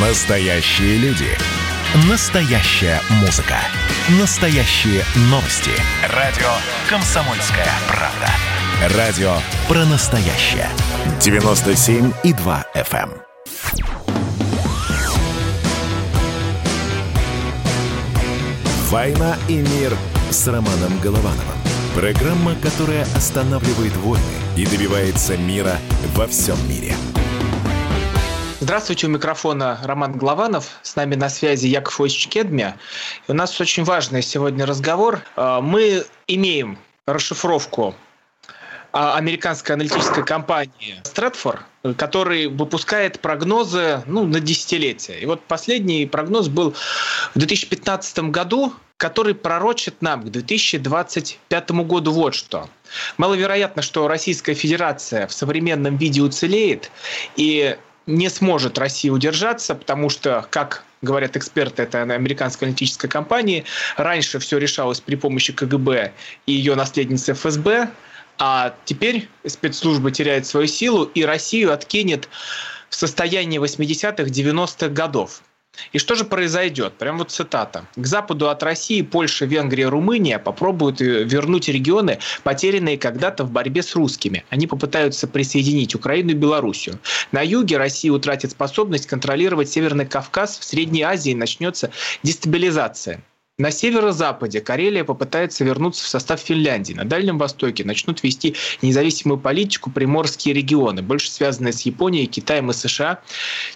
Настоящие люди. Настоящая музыка. Настоящие новости. Радио «Комсомольская правда». Радио про настоящее. 97,2 FM. эм. «Война и мир» с Романом Головановым. Программа, которая останавливает войны и добивается мира во всем мире. Здравствуйте, у микрофона Роман Главанов. С нами на связи Яков Ильич Кедмя. И у нас очень важный сегодня разговор. А, Мы имеем расшифровку а, американской аналитической компании Stratfor, который выпускает прогнозы ну, на десятилетия. И вот последний прогноз был в 2015 году, который пророчит нам к 2025 году вот что. Маловероятно, что Российская Федерация в современном виде уцелеет, и не сможет Россия удержаться, потому что, как говорят эксперты это американской аналитической компании, раньше все решалось при помощи КГБ и ее наследницы ФСБ, а теперь спецслужба теряет свою силу, и Россию откинет в состоянии 80-х, 90-х годов. И что же произойдет? Прям вот цитата. К западу от России Польша, Венгрия, Румыния попробуют э, вернуть регионы, потерянные когда-то в борьбе с русскими. Они попытаются присоединить Украину и Белоруссию. На юге Россия утратит способность контролировать Северный Кавказ. В Средней Азии начнется дестабилизация. На северо-западе Карелия попытается вернуться в состав Финляндии. На Дальнем Востоке начнут вести независимую политику приморские регионы, больше связанные с Японией, Китаем и США,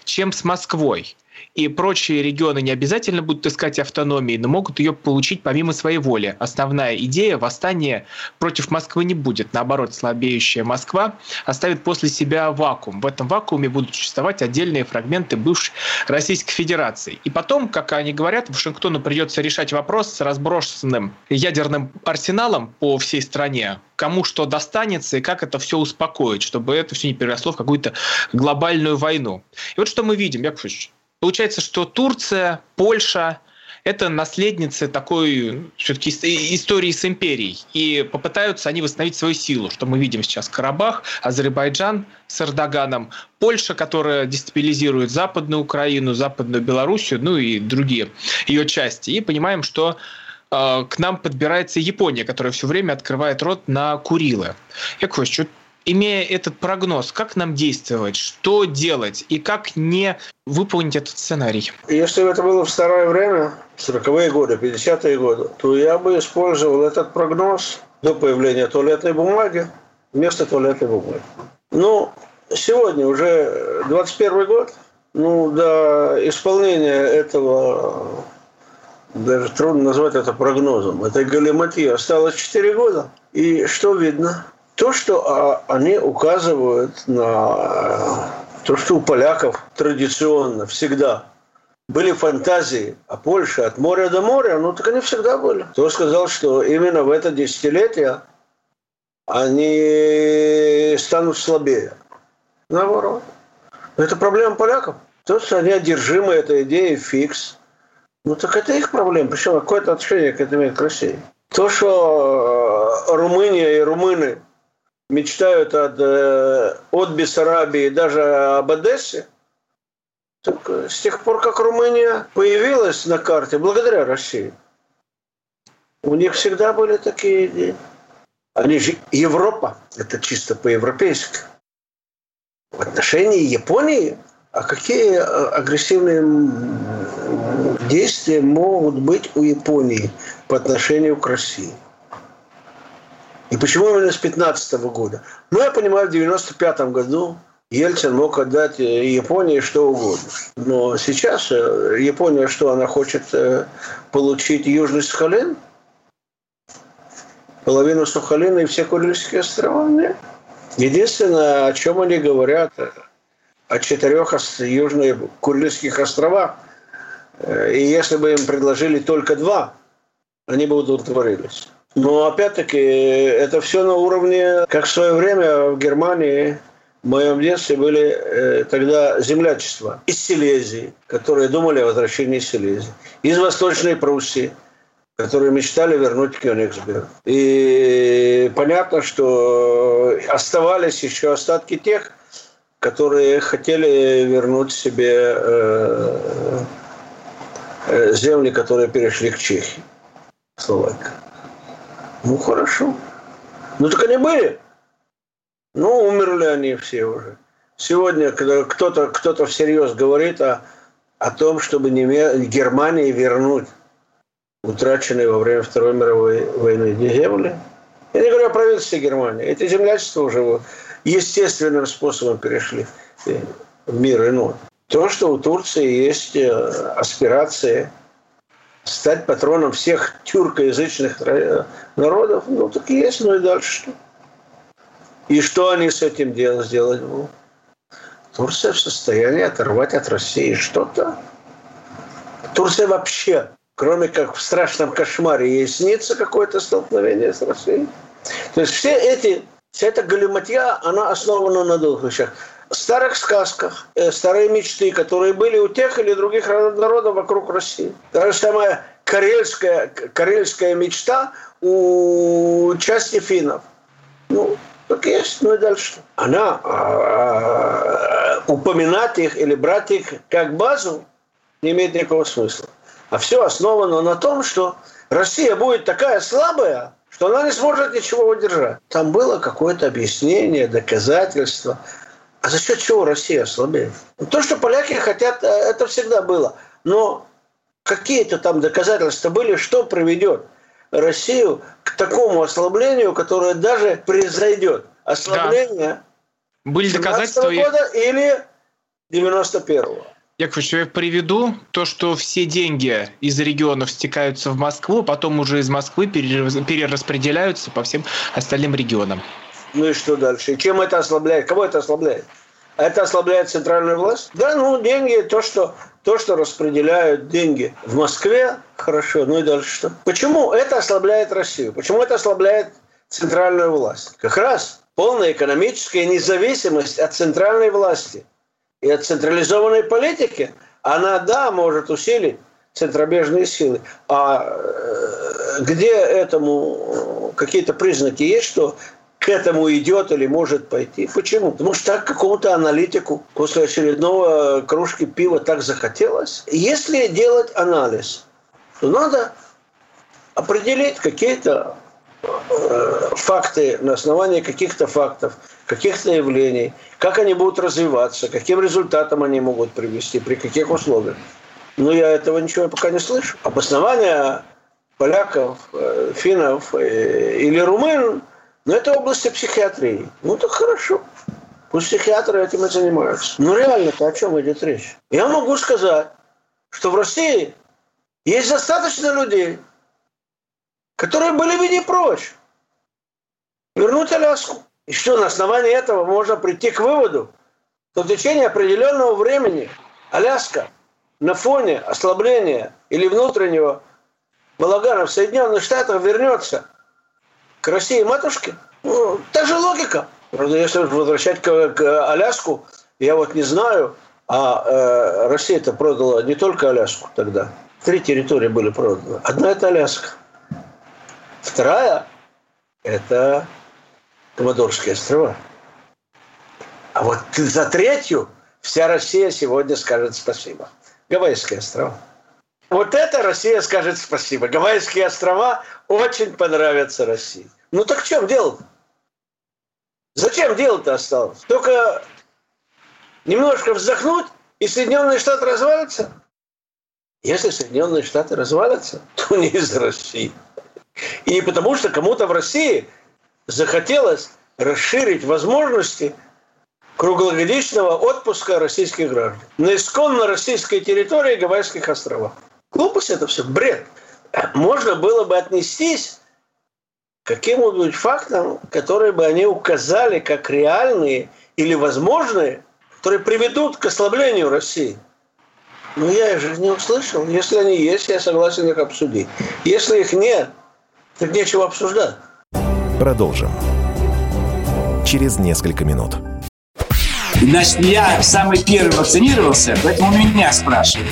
чем с Москвой и прочие регионы не обязательно будут искать автономии, но могут ее получить помимо своей воли. Основная идея восстания против Москвы не будет. Наоборот, слабеющая Москва оставит после себя вакуум. В этом вакууме будут существовать отдельные фрагменты бывшей Российской Федерации. И потом, как они говорят, Вашингтону придется решать вопрос с разброшенным ядерным арсеналом по всей стране, кому что достанется и как это все успокоить, чтобы это все не переросло в какую-то глобальную войну. И вот что мы видим, Яков Получается, что Турция, Польша – это наследницы такой все-таки истории с империей. И попытаются они восстановить свою силу, что мы видим сейчас Карабах, Азербайджан с Эрдоганом, Польша, которая дестабилизирует Западную Украину, Западную Белоруссию, ну и другие ее части. И понимаем, что э, к нам подбирается Япония, которая все время открывает рот на Курилы. Яковлевич, что имея этот прогноз, как нам действовать, что делать и как не выполнить этот сценарий? Если бы это было в старое время, 40-е годы, 50-е годы, то я бы использовал этот прогноз до появления туалетной бумаги вместо туалетной бумаги. Ну, сегодня уже 21 год, ну, до исполнения этого даже трудно назвать это прогнозом. Этой галиматьи осталось 4 года. И что видно? То, что а, они указывают на то, что у поляков традиционно всегда были фантазии о Польше от моря до моря, ну так они всегда были. Кто сказал, что именно в это десятилетие они станут слабее? Наоборот. Это проблема поляков. То, что они одержимы этой идеей фикс, ну так это их проблема. Причем какое-то отношение к этому имеет к России. То, что э, Румыния и румыны – мечтают от, э, от Бессарабии, даже об Одессе, так э, с тех пор, как Румыния появилась на карте, благодаря России, у них всегда были такие идеи. Они же Европа, это чисто по-европейски. В отношении Японии, а какие э, агрессивные действия могут быть у Японии по отношению к России? И почему именно с 15 года? Ну, я понимаю, в 95 году Ельцин мог отдать э, Японии что угодно. Но сейчас э, Япония что, она хочет э, получить Южный Сахалин? Половину Сахалина и все Курильские острова? Нет. Единственное, о чем они говорят, о четырех южных Курильских островах. И если бы им предложили только два, они бы удовлетворились. Но опять-таки это все на уровне, как в свое время в Германии в моем детстве были э, тогда землячества из Силезии, которые думали о возвращении Силезии, из Восточной Пруссии, которые мечтали вернуть Кёнигсберг. И понятно, что оставались еще остатки тех, которые хотели вернуть себе э, э, земли, которые перешли к Чехии, Словакия. Ну, хорошо. Ну, так они были. Ну, умерли они все уже. Сегодня, когда кто-то кто всерьез говорит о, о том, чтобы Германии вернуть утраченные во время Второй мировой войны земли, я не говорю о правительстве Германии. Эти землячества уже естественным способом перешли в мир иной. То, что у Турции есть э, аспирации стать патроном всех тюркоязычных э, народов, ну так и есть, ну и дальше что? И что они с этим делать, сделать будут? Турция в состоянии оторвать от России что-то. Турция вообще, кроме как в страшном кошмаре, ей снится какое-то столкновение с Россией. То есть все эти, вся эта галиматья, она основана на двух вещах. Старых сказках, э, старые мечты, которые были у тех или других народов вокруг России. Та же самая карельская, карельская мечта у части финнов. Ну, так есть, ну и дальше. Она а, упоминать их или брать их как базу не имеет никакого смысла. А все основано на том, что Россия будет такая слабая, что она не сможет ничего удержать. Там было какое-то объяснение, доказательство. А за счет чего Россия слабеет? То, что поляки хотят, э, это всегда было. Но какие-то там доказательства были, что приведет Россию к такому ослаблению, которое даже произойдет. Ослабление да. Были доказательства года или 91-го. Яковлевич, я приведу то, что все деньги из регионов стекаются в Москву, потом уже из Москвы перераспределяются по всем остальным регионам. Ну и что дальше? И чем это ослабляет? Кого это ослабляет? Это ослабляет центральную власть? Да, ну деньги, то, что, то, что распределяют деньги в Москве, хорошо, ну и дальше что? Почему это ослабляет Россию? Почему это ослабляет центральную власть? Как раз полная экономическая независимость от центральной власти – и от централизованной политики, она, да, может усилить центробежные силы. А э, где этому какие-то признаки есть, что к этому идет или может пойти. Почему? Потому что так какому-то аналитику после очередного кружки пива так захотелось. Если делать анализ, то надо определить какие-то э, факты на основании каких-то фактов – каких-то явлений, как они будут развиваться, каким результатом они могут привести, при каких условиях. Но я этого ничего пока не слышу. Обоснование поляков, э, финнов э, или румын, но это области психиатрии. Ну так хорошо. Пусть психиатры этим и занимаются. Но реально-то о чем идет речь? Я могу сказать, что в России есть достаточно людей, которые были бы не прочь вернуть Аляску. И что на основании этого можно прийти к выводу, что в течение определенного времени Аляска на фоне ослабления или внутреннего балагана в Соединенных Штатах вернется к России матушке. Ну, та же логика. Правда, если возвращать к, к Аляску, я вот не знаю, а э, Россия это продала не только Аляску тогда. Три территории были проданы. Одна это Аляска. Вторая это Комодорские острова. А вот за третью вся Россия сегодня скажет спасибо. Гавайские острова. Вот это Россия скажет спасибо. Гавайские острова очень понравятся России. Ну так в чем дело? Зачем дело-то осталось? Только немножко вздохнуть, и Соединенные Штаты развалятся? Если Соединенные Штаты развалятся, то не из России. И не потому, что кому-то в России захотелось расширить возможности круглогодичного отпуска российских граждан на исконно российской территории Гавайских островов. Глупость это все, бред. Можно было бы отнестись к каким-нибудь фактам, которые бы они указали как реальные или возможные, которые приведут к ослаблению России. Но я их же не услышал. Если они есть, я согласен их обсудить. Если их нет, так нечего обсуждать. Продолжим. Через несколько минут. Значит, я самый первый вакцинировался, поэтому меня спрашивают.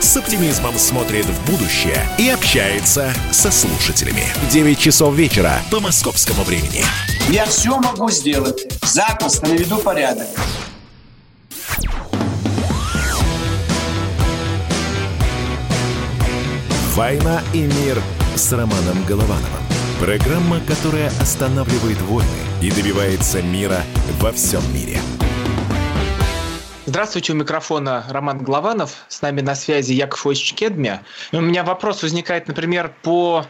с оптимизмом смотрит в будущее и общается со слушателями. 9 часов вечера по московскому времени. Я все могу сделать. Запросто наведу порядок. «Война и мир» с Романом Головановым. Программа, которая останавливает войны и добивается мира во всем мире. Здравствуйте, у микрофона Роман Голованов. С нами на связи Яков Ильич Кедмя. У меня вопрос возникает, например, по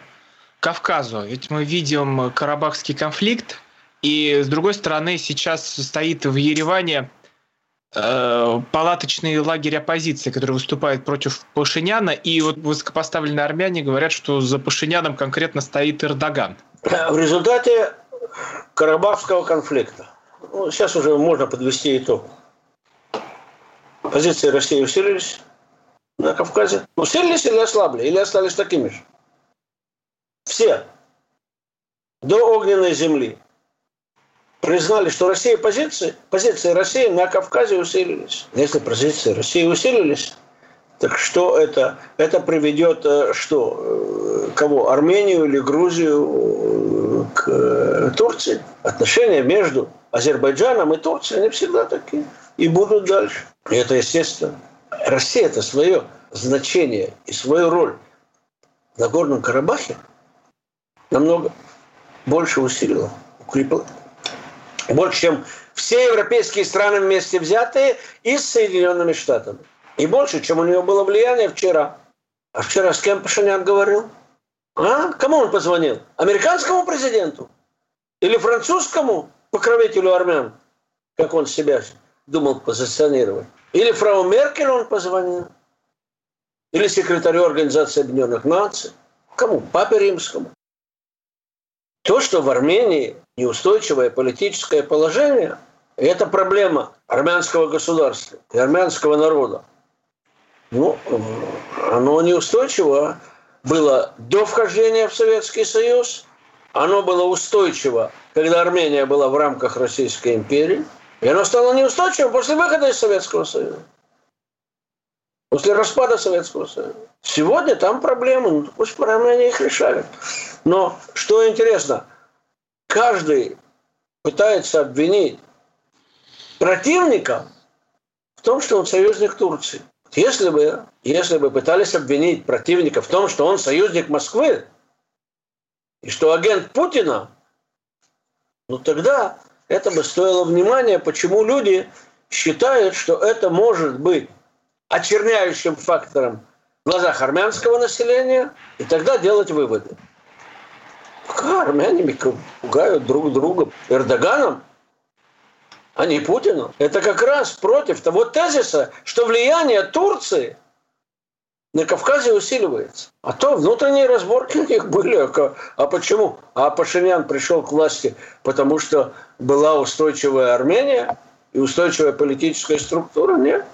Кавказу. Ведь мы видим Карабахский конфликт, и с другой стороны сейчас стоит в Ереване Э, палаточный лагерь оппозиции, который выступает против Пашиняна, и вот высокопоставленные армяне говорят, что за Пашиняном конкретно стоит Эрдоган. В результате Карабахского конфликта, ну, сейчас уже можно подвести итог, позиции России усилились на Кавказе. Усилились или ослабли, или остались такими же? Все. До огненной земли признали, что Россия позиции, позиции России на Кавказе усилились. Если позиции России усилились, так что это? Это приведет э, что? Э, кого? Армению или Грузию э, к Турции? Отношения между Азербайджаном и Турцией, они всегда такие. И будут дальше. И это естественно. Россия это свое значение и свою роль в Нагорном Карабахе намного больше усилила, укрепила больше, чем все европейские страны вместе взятые и с Соединенными Штатами. И больше, чем у него было влияние вчера. А вчера с кем Пашинян говорил? А? Кому он позвонил? Американскому президенту? Или французскому покровителю армян? Как он себя думал позиционировать? Или фрау Меркель он позвонил? Или секретарю Организации Объединенных Наций? Кому? Папе Римскому. То, что в Армении неустойчивое политическое положение, это проблема армянского государства и армянского народа. Ну, оно неустойчиво было до вхождения в Советский Союз, оно было устойчиво, когда Армения была в рамках Российской империи, и оно стало неустойчивым после выхода из Советского Союза. После распада Советского Союза. Сегодня там проблемы, ну, пусть Армения их решают. Но что интересно, каждый пытается обвинить противника в том, что он союзник Турции. Если бы, если бы пытались обвинить противника в том, что он союзник Москвы, и что агент Путина, ну тогда это бы стоило внимания, почему люди считают, что это может быть очерняющим фактором в глазах армянского населения, и тогда делать выводы. Пока армяне пугают друг друга Эрдоганом, а не Путину. Это как раз против того тезиса, что влияние Турции на Кавказе усиливается. А то внутренние разборки у них были. А, а почему? А Пашинян пришел к власти, потому что была устойчивая Армения и устойчивая политическая структура? Нет.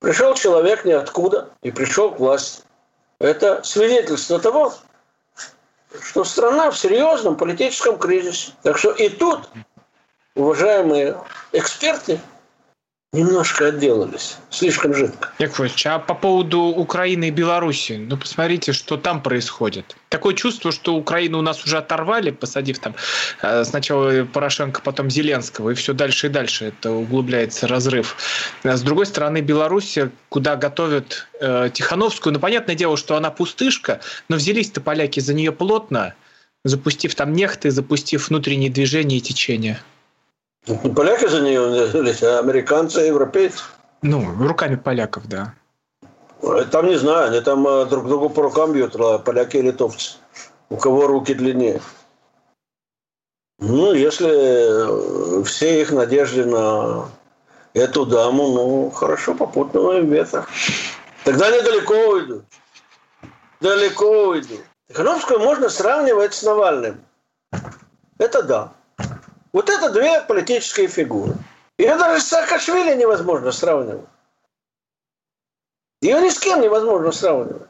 Пришел человек ниоткуда и пришел к власти. Это свидетельство того, что страна в серьезном политическом кризисе. Так что и тут, уважаемые эксперты, немножко отделались. Слишком жидко. Яковлевич, а по поводу Украины и Беларуси, ну посмотрите, что там происходит. Такое чувство, что Украину у нас уже оторвали, посадив там э, сначала Порошенко, потом Зеленского, и все дальше и дальше это углубляется разрыв. А с другой стороны, Беларусь, куда готовят э, Тихановскую, ну понятное дело, что она пустышка, но взялись-то поляки за нее плотно, запустив там нехты, запустив внутренние движения и течения. Ну, поляки за нее взялись, а американцы, европейцы. Ну, руками поляков, да. Там не знаю, они там э, друг другу по рукам бьют, поляки и литовцы. У кого руки длиннее. Ну, если э, все их надежды на эту даму, ну, хорошо, попутного ветра. Тогда недалеко уйдут. далеко уйду. Тихановскую можно сравнивать с Навальным. Это да. Вот это две политические фигуры. Ее даже с Саакашвили невозможно сравнивать. Ее ни с кем невозможно сравнивать.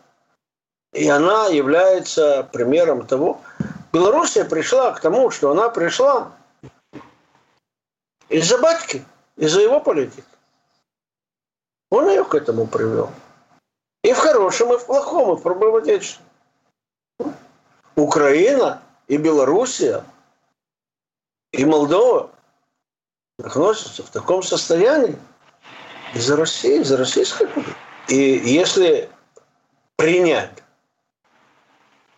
И она является примером того. Белоруссия пришла к тому, что она пришла из-за батьки, из-за его политики. Он ее к этому привел. И в хорошем, и в плохом, и в проблематичном. Украина и Белоруссия и Молдова находятся в таком состоянии из-за России, из-за российской политики. И если принять,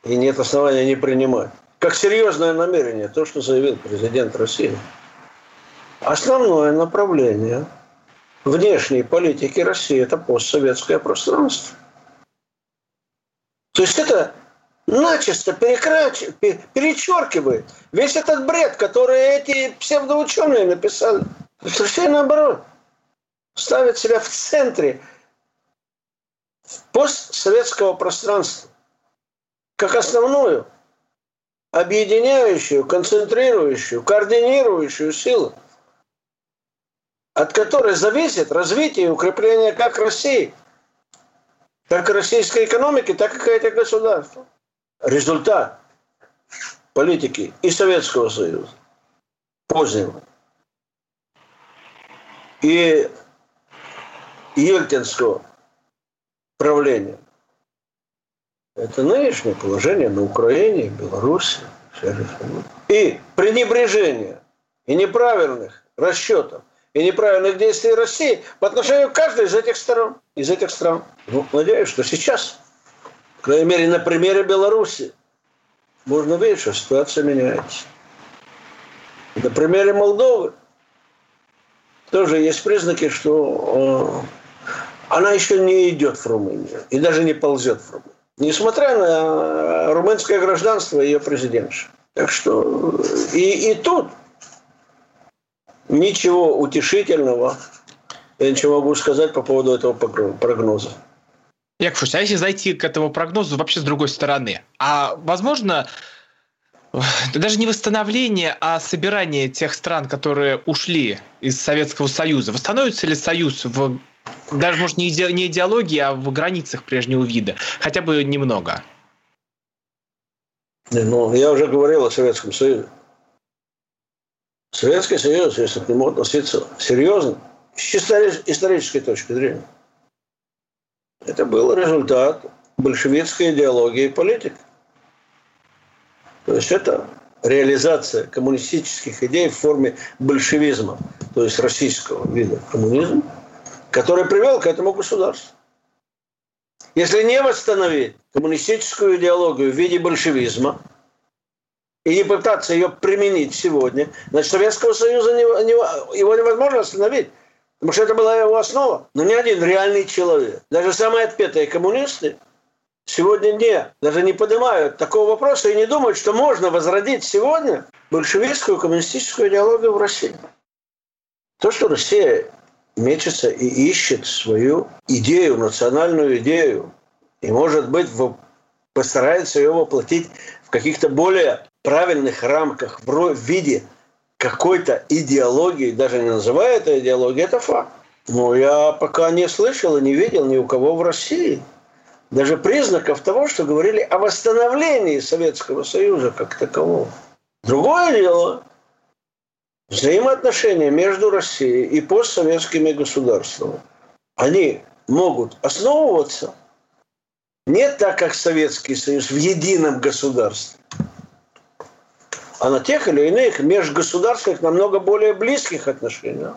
и нет основания не принимать, как серьезное намерение, то, что заявил президент России, основное направление внешней политики России – это постсоветское пространство. То есть это начисто перекрач... перечеркивает весь этот бред, который эти псевдоученые написали. Совершенно наоборот. Ставит себя в центре постсоветского пространства как основную объединяющую, концентрирующую, координирующую силу, от которой зависит развитие и укрепление как России, так и российской экономики, так и этих государств результат политики и Советского Союза позднего, и Ельцинского правления. Это нынешнее положение на Украине, Беларуси, и пренебрежение и неправильных расчетов и неправильных действий России по отношению к каждой из этих сторон, из этих стран. Ну, надеюсь, что сейчас крайней мере, на примере Беларуси можно видеть, что ситуация меняется. На примере Молдовы тоже есть признаки, что э, она еще не идет в Румынию и даже не ползет в Румынию. Несмотря на румынское гражданство ее президентша. Так что и, и тут ничего утешительного я ничего могу сказать по поводу этого прогноза. Яков а если зайти к этому прогнозу вообще с другой стороны, а возможно, даже не восстановление, а собирание тех стран, которые ушли из Советского Союза. Восстановится ли Союз в даже, может, не, иде, не идеологии, а в границах прежнего вида? Хотя бы немного. Ну, я уже говорил о Советском Союзе. Советский Союз, если к нему относиться серьезно, с чисто исторической точки зрения, это был результат большевистской идеологии и политики. То есть это реализация коммунистических идей в форме большевизма, то есть российского вида коммунизма, который привел к этому государству. Если не восстановить коммунистическую идеологию в виде большевизма и не пытаться ее применить сегодня, значит, Советского Союза его невозможно остановить. Потому что это была его основа. Но ни один реальный человек, даже самые отпетые коммунисты, сегодня не, даже не поднимают такого вопроса и не думают, что можно возродить сегодня большевистскую коммунистическую идеологию в России. То, что Россия мечется и ищет свою идею, национальную идею, и, может быть, постарается ее воплотить в каких-то более правильных рамках, в виде какой-то идеологии, даже не называя это идеологией, это факт. Но я пока не слышал и не видел ни у кого в России даже признаков того, что говорили о восстановлении Советского Союза как такового. Другое дело – взаимоотношения между Россией и постсоветскими государствами. Они могут основываться не так, как Советский Союз в едином государстве, а на тех или иных межгосударственных, намного более близких отношениях.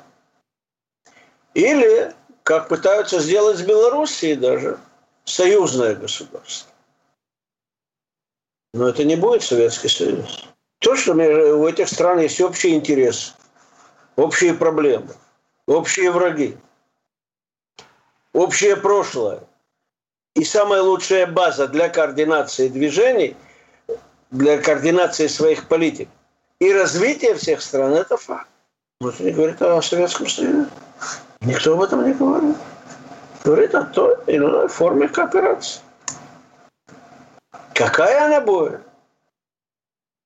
Или, как пытаются сделать с Белоруссией даже, союзное государство. Но это не будет Советский Союз. То, что у этих стран есть общий интерес, общие проблемы, общие враги, общее прошлое. И самая лучшая база для координации движений – для координации своих политик и развития всех стран, это факт. Вот не говорит о Советском Союзе. Никто об этом не говорит. Говорит о той или иной форме кооперации. Какая она будет?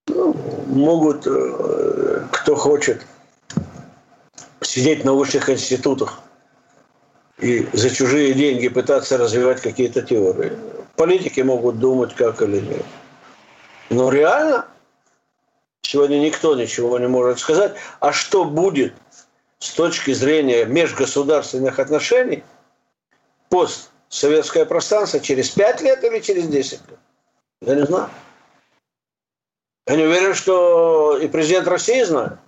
Ну, могут, э, кто хочет, сидеть на высших институтах и за чужие деньги пытаться развивать какие-то теории. Политики могут думать, как или нет. Но реально сегодня никто ничего не может сказать. А что будет с точки зрения межгосударственных отношений постсоветское пространство через 5 лет или через 10 лет? Я не знаю. Я не уверен, что и президент России знает.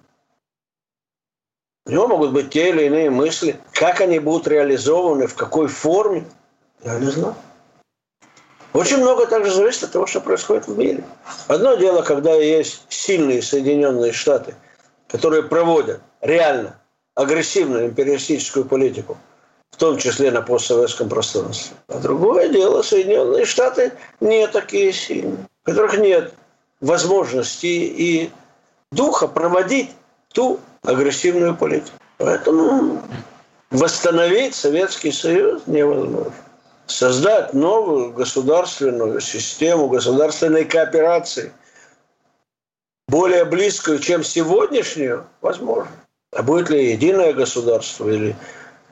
У него могут быть те или иные мысли. Как они будут реализованы, в какой форме, я не знаю. Очень много также зависит от того, что происходит в мире. Одно дело, когда есть сильные Соединенные Штаты, которые проводят реально агрессивную империалистическую политику, в том числе на постсоветском пространстве. А другое дело, Соединенные Штаты не такие сильные, у которых нет возможности и духа проводить ту агрессивную политику. Поэтому восстановить Советский Союз невозможно. Создать новую государственную систему государственной кооперации, более близкую, чем сегодняшнюю, возможно. А будет ли единое государство, или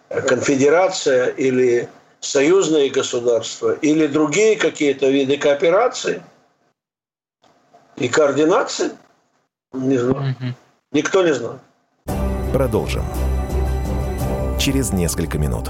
конфедерация, или союзные государства, или другие какие-то виды кооперации и координации, не знаю. Никто не знает. Продолжим. Через несколько минут.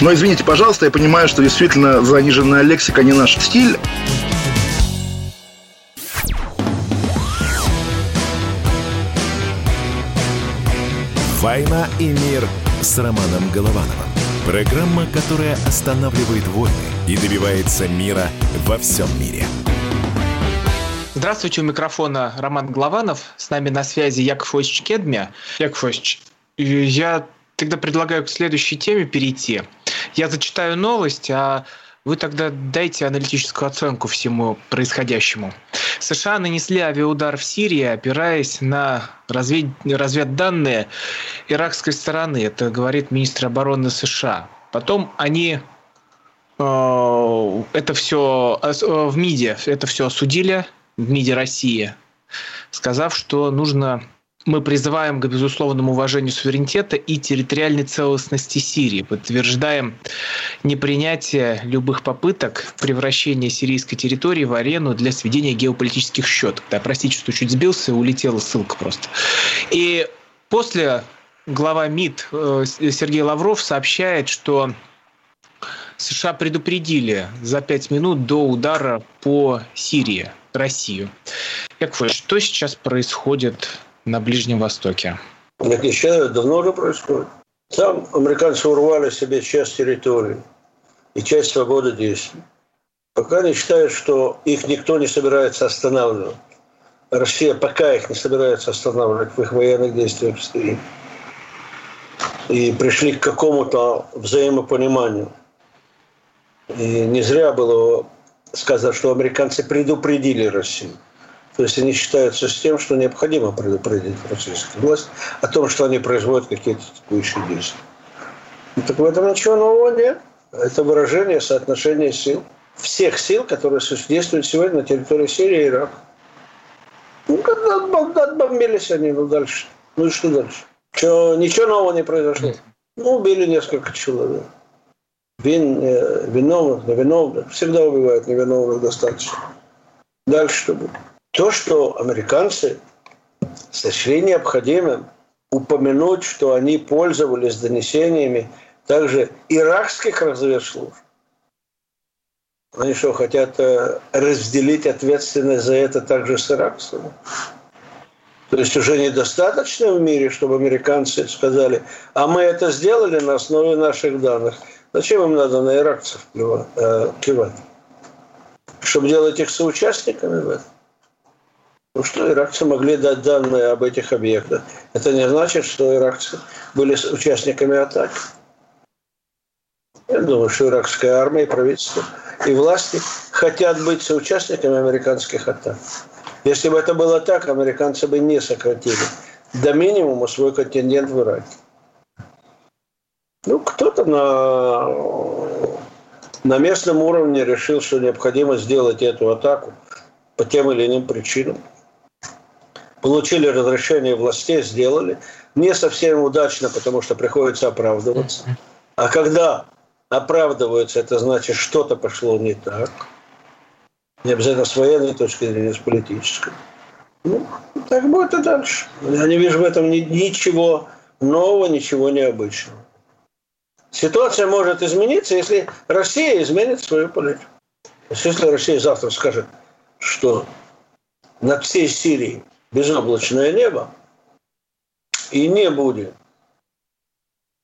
Но извините, пожалуйста, я понимаю, что действительно заниженная лексика не наш стиль. «Война и мир» с Романом Головановым. Программа, которая останавливает войны и добивается мира во всем мире. Здравствуйте, у микрофона Роман Голованов. С нами на связи Яков Осич Кедмя. Яков Осич, я тогда предлагаю к следующей теме перейти. Я зачитаю новость, а вы тогда дайте аналитическую оценку всему происходящему. США нанесли авиаудар в Сирии, опираясь на развед... разведданные иракской стороны. Это говорит министр обороны США. Потом они э, это все э, в МИДе, это все осудили в МИДе России, сказав, что нужно мы призываем к безусловному уважению суверенитета и территориальной целостности Сирии, подтверждаем непринятие любых попыток превращения сирийской территории в арену для сведения геополитических счетов. Да, простите, что чуть сбился, улетела ссылка просто. И после глава МИД э, Сергей Лавров сообщает, что США предупредили за пять минут до удара по Сирии Россию. Яков, что сейчас происходит на Ближнем Востоке? Так еще давно уже происходит. Там американцы урвали себе часть территории и часть свободы действий. Пока они считают, что их никто не собирается останавливать. Россия пока их не собирается останавливать в их военных действиях. И пришли к какому-то взаимопониманию. И не зря было сказано, что американцы предупредили Россию. То есть они считаются с тем, что необходимо предупредить российскую власть о том, что они производят какие-то текущие действия. Ну, так в этом ничего нового нет. Это выражение соотношения сил. Всех сил, которые действуют сегодня на территории Сирии и Ирака. Ну, отбомбились они, ну дальше. Ну и что дальше? Что, ничего нового не произошло. Ну, убили несколько человек. Вин, э, виновных, невиновных. Всегда убивают невиновных достаточно. Дальше что будет? То, что американцы сочли необходимым упомянуть, что они пользовались донесениями также иракских разведслужб. Они что, хотят э, разделить ответственность за это также с иракцами? То есть уже недостаточно в мире, чтобы американцы сказали, а мы это сделали на основе наших данных. Зачем им надо на иракцев э, кивать? Чтобы делать их соучастниками в этом? Ну что, иракцы могли дать данные об этих объектах. Это не значит, что иракцы были участниками атаки. Я думаю, что иракская армия правительство и власти хотят быть соучастниками американских атак. Если бы это было так, американцы бы не сократили до минимума свой контингент в Ираке. Ну, кто-то на, на местном уровне решил, что необходимо сделать эту атаку по тем или иным причинам. Получили разрешение властей, сделали. Не совсем удачно, потому что приходится оправдываться. А когда оправдываются, это значит, что-то пошло не так – не обязательно с военной точки зрения, с политической. Ну, так будет и дальше. Я не вижу в этом ничего нового, ничего необычного. Ситуация может измениться, если Россия изменит свою политику. Если Россия завтра скажет, что над всей Сирией безоблачное небо, и не будет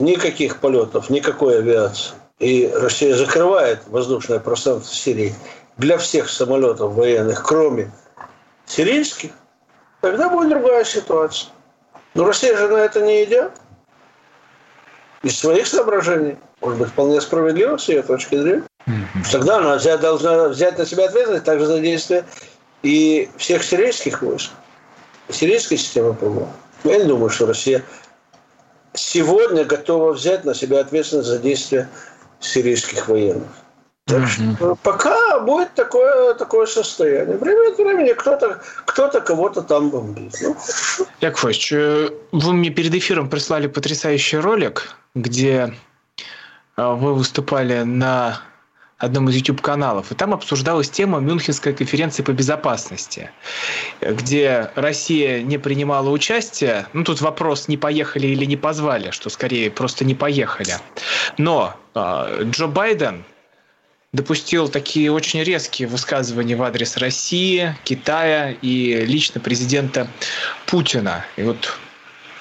никаких полетов, никакой авиации, и Россия закрывает воздушное пространство Сирии для всех самолетов военных, кроме сирийских, тогда будет другая ситуация. Но Россия же на это не идет. Из своих соображений, может быть, вполне справедливо с ее точки зрения. Тогда она должна взять на себя ответственность также за действия и всех сирийских войск, сирийской системы ПВО. Я не думаю, что Россия сегодня готова взять на себя ответственность за действия сирийских военных. Так что пока будет такое, такое состояние. Время от времени кто-то кто кого-то там бомбит. Ну, Яковлевич, э, вы мне перед эфиром прислали потрясающий ролик, где э, вы выступали на одном из YouTube-каналов, и там обсуждалась тема Мюнхенской конференции по безопасности, где Россия не принимала участие. Ну, тут вопрос, не поехали или не позвали, что скорее просто не поехали. Но э, Джо Байден допустил такие очень резкие высказывания в адрес России, Китая и лично президента Путина. И вот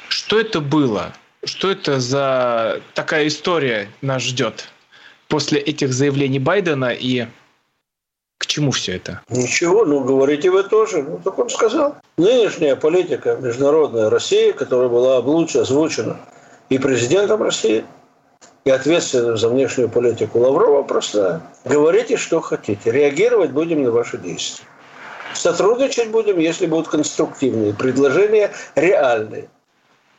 что это было? Что это за такая история нас ждет после этих заявлений Байдена и к чему все это? Ничего, ну говорите вы тоже. Ну, так он сказал. Нынешняя политика международная России, которая была озвучена и президентом России, и ответственным за внешнюю политику Лаврова простая. Говорите, что хотите. Реагировать будем на ваши действия. Сотрудничать будем, если будут конструктивные предложения, реальные.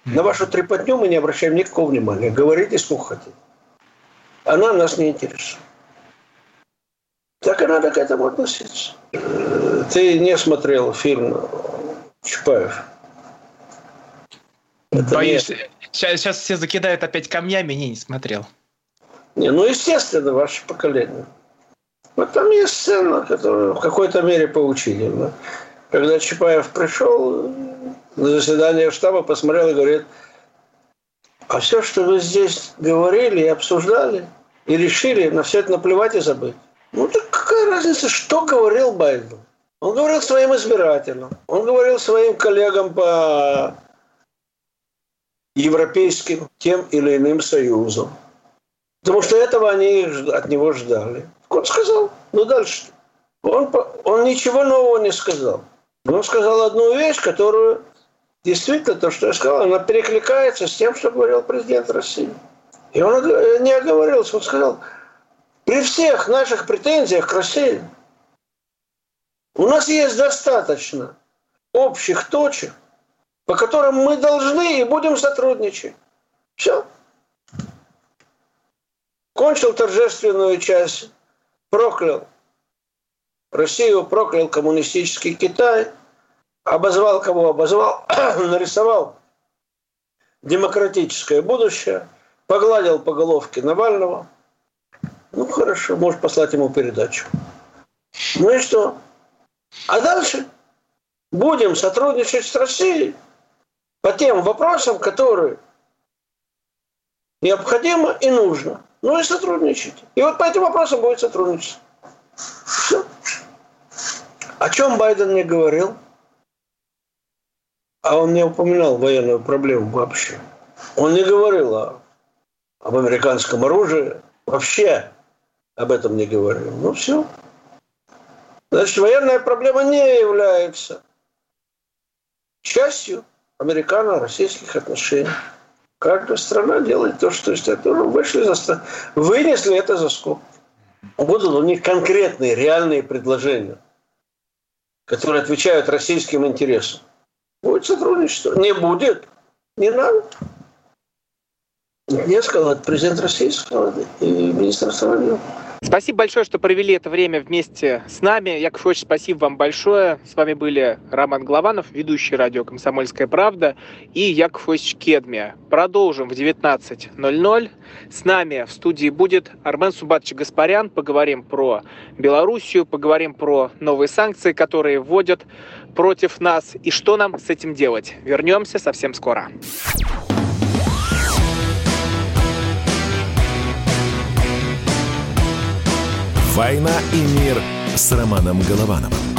На вашу трепотню мы не обращаем никакого внимания. Говорите, сколько хотите. Она нас не интересует. Так и надо к этому относиться. Ты не смотрел фильм Чапаев? Это Боюсь, не... сейчас, сейчас все закидают опять камнями, не, не смотрел. Не, ну, естественно, ваше поколение. Вот там есть сцена, которая в какой-то мере поучительна. Когда Чапаев пришел на заседание штаба, посмотрел и говорит, а все, что вы здесь говорили и обсуждали, и решили, на все это наплевать и забыть. Ну так какая разница, что говорил Байден? Он говорил своим избирателям, он говорил своим коллегам по европейским тем или иным союзом. Потому что этого они от него ждали. Он сказал, ну дальше. Он, он ничего нового не сказал. Он сказал одну вещь, которую действительно, то, что я сказал, она перекликается с тем, что говорил президент России. И он не оговорился, он сказал, при всех наших претензиях к России у нас есть достаточно общих точек, по которым мы должны и будем сотрудничать. Все. Кончил торжественную часть, проклял Россию, проклял коммунистический Китай, обозвал кого обозвал, нарисовал демократическое будущее, погладил по головке Навального. Ну, хорошо, может послать ему передачу. Ну и что? А дальше будем сотрудничать с Россией по тем вопросам, которые необходимо и нужно. Ну и сотрудничать. И вот по этим вопросам будет сотрудничать. Все. О чем Байден не говорил? А он не упоминал военную проблему вообще. Он не говорил о, об американском оружии. Вообще об этом не говорил. Ну все. Значит, военная проблема не является частью американо-российских отношений. Каждая страна делает то, что есть. Ну, вышли за вынесли это за скобки. Будут у них конкретные, реальные предложения, которые отвечают российским интересам. Будет сотрудничество. Не будет. Не надо. Не сказал, президент России сказал, и министр страны. Спасибо большое, что провели это время вместе с нами. Яков Ильич, спасибо вам большое. С вами были Роман Главанов, ведущий радио «Комсомольская правда» и Яков Ильич Кедмия. Продолжим в 19.00. С нами в студии будет Армен Субатович Гаспарян. Поговорим про Белоруссию, поговорим про новые санкции, которые вводят против нас и что нам с этим делать. Вернемся совсем скоро. «Война и мир» с Романом Головановым.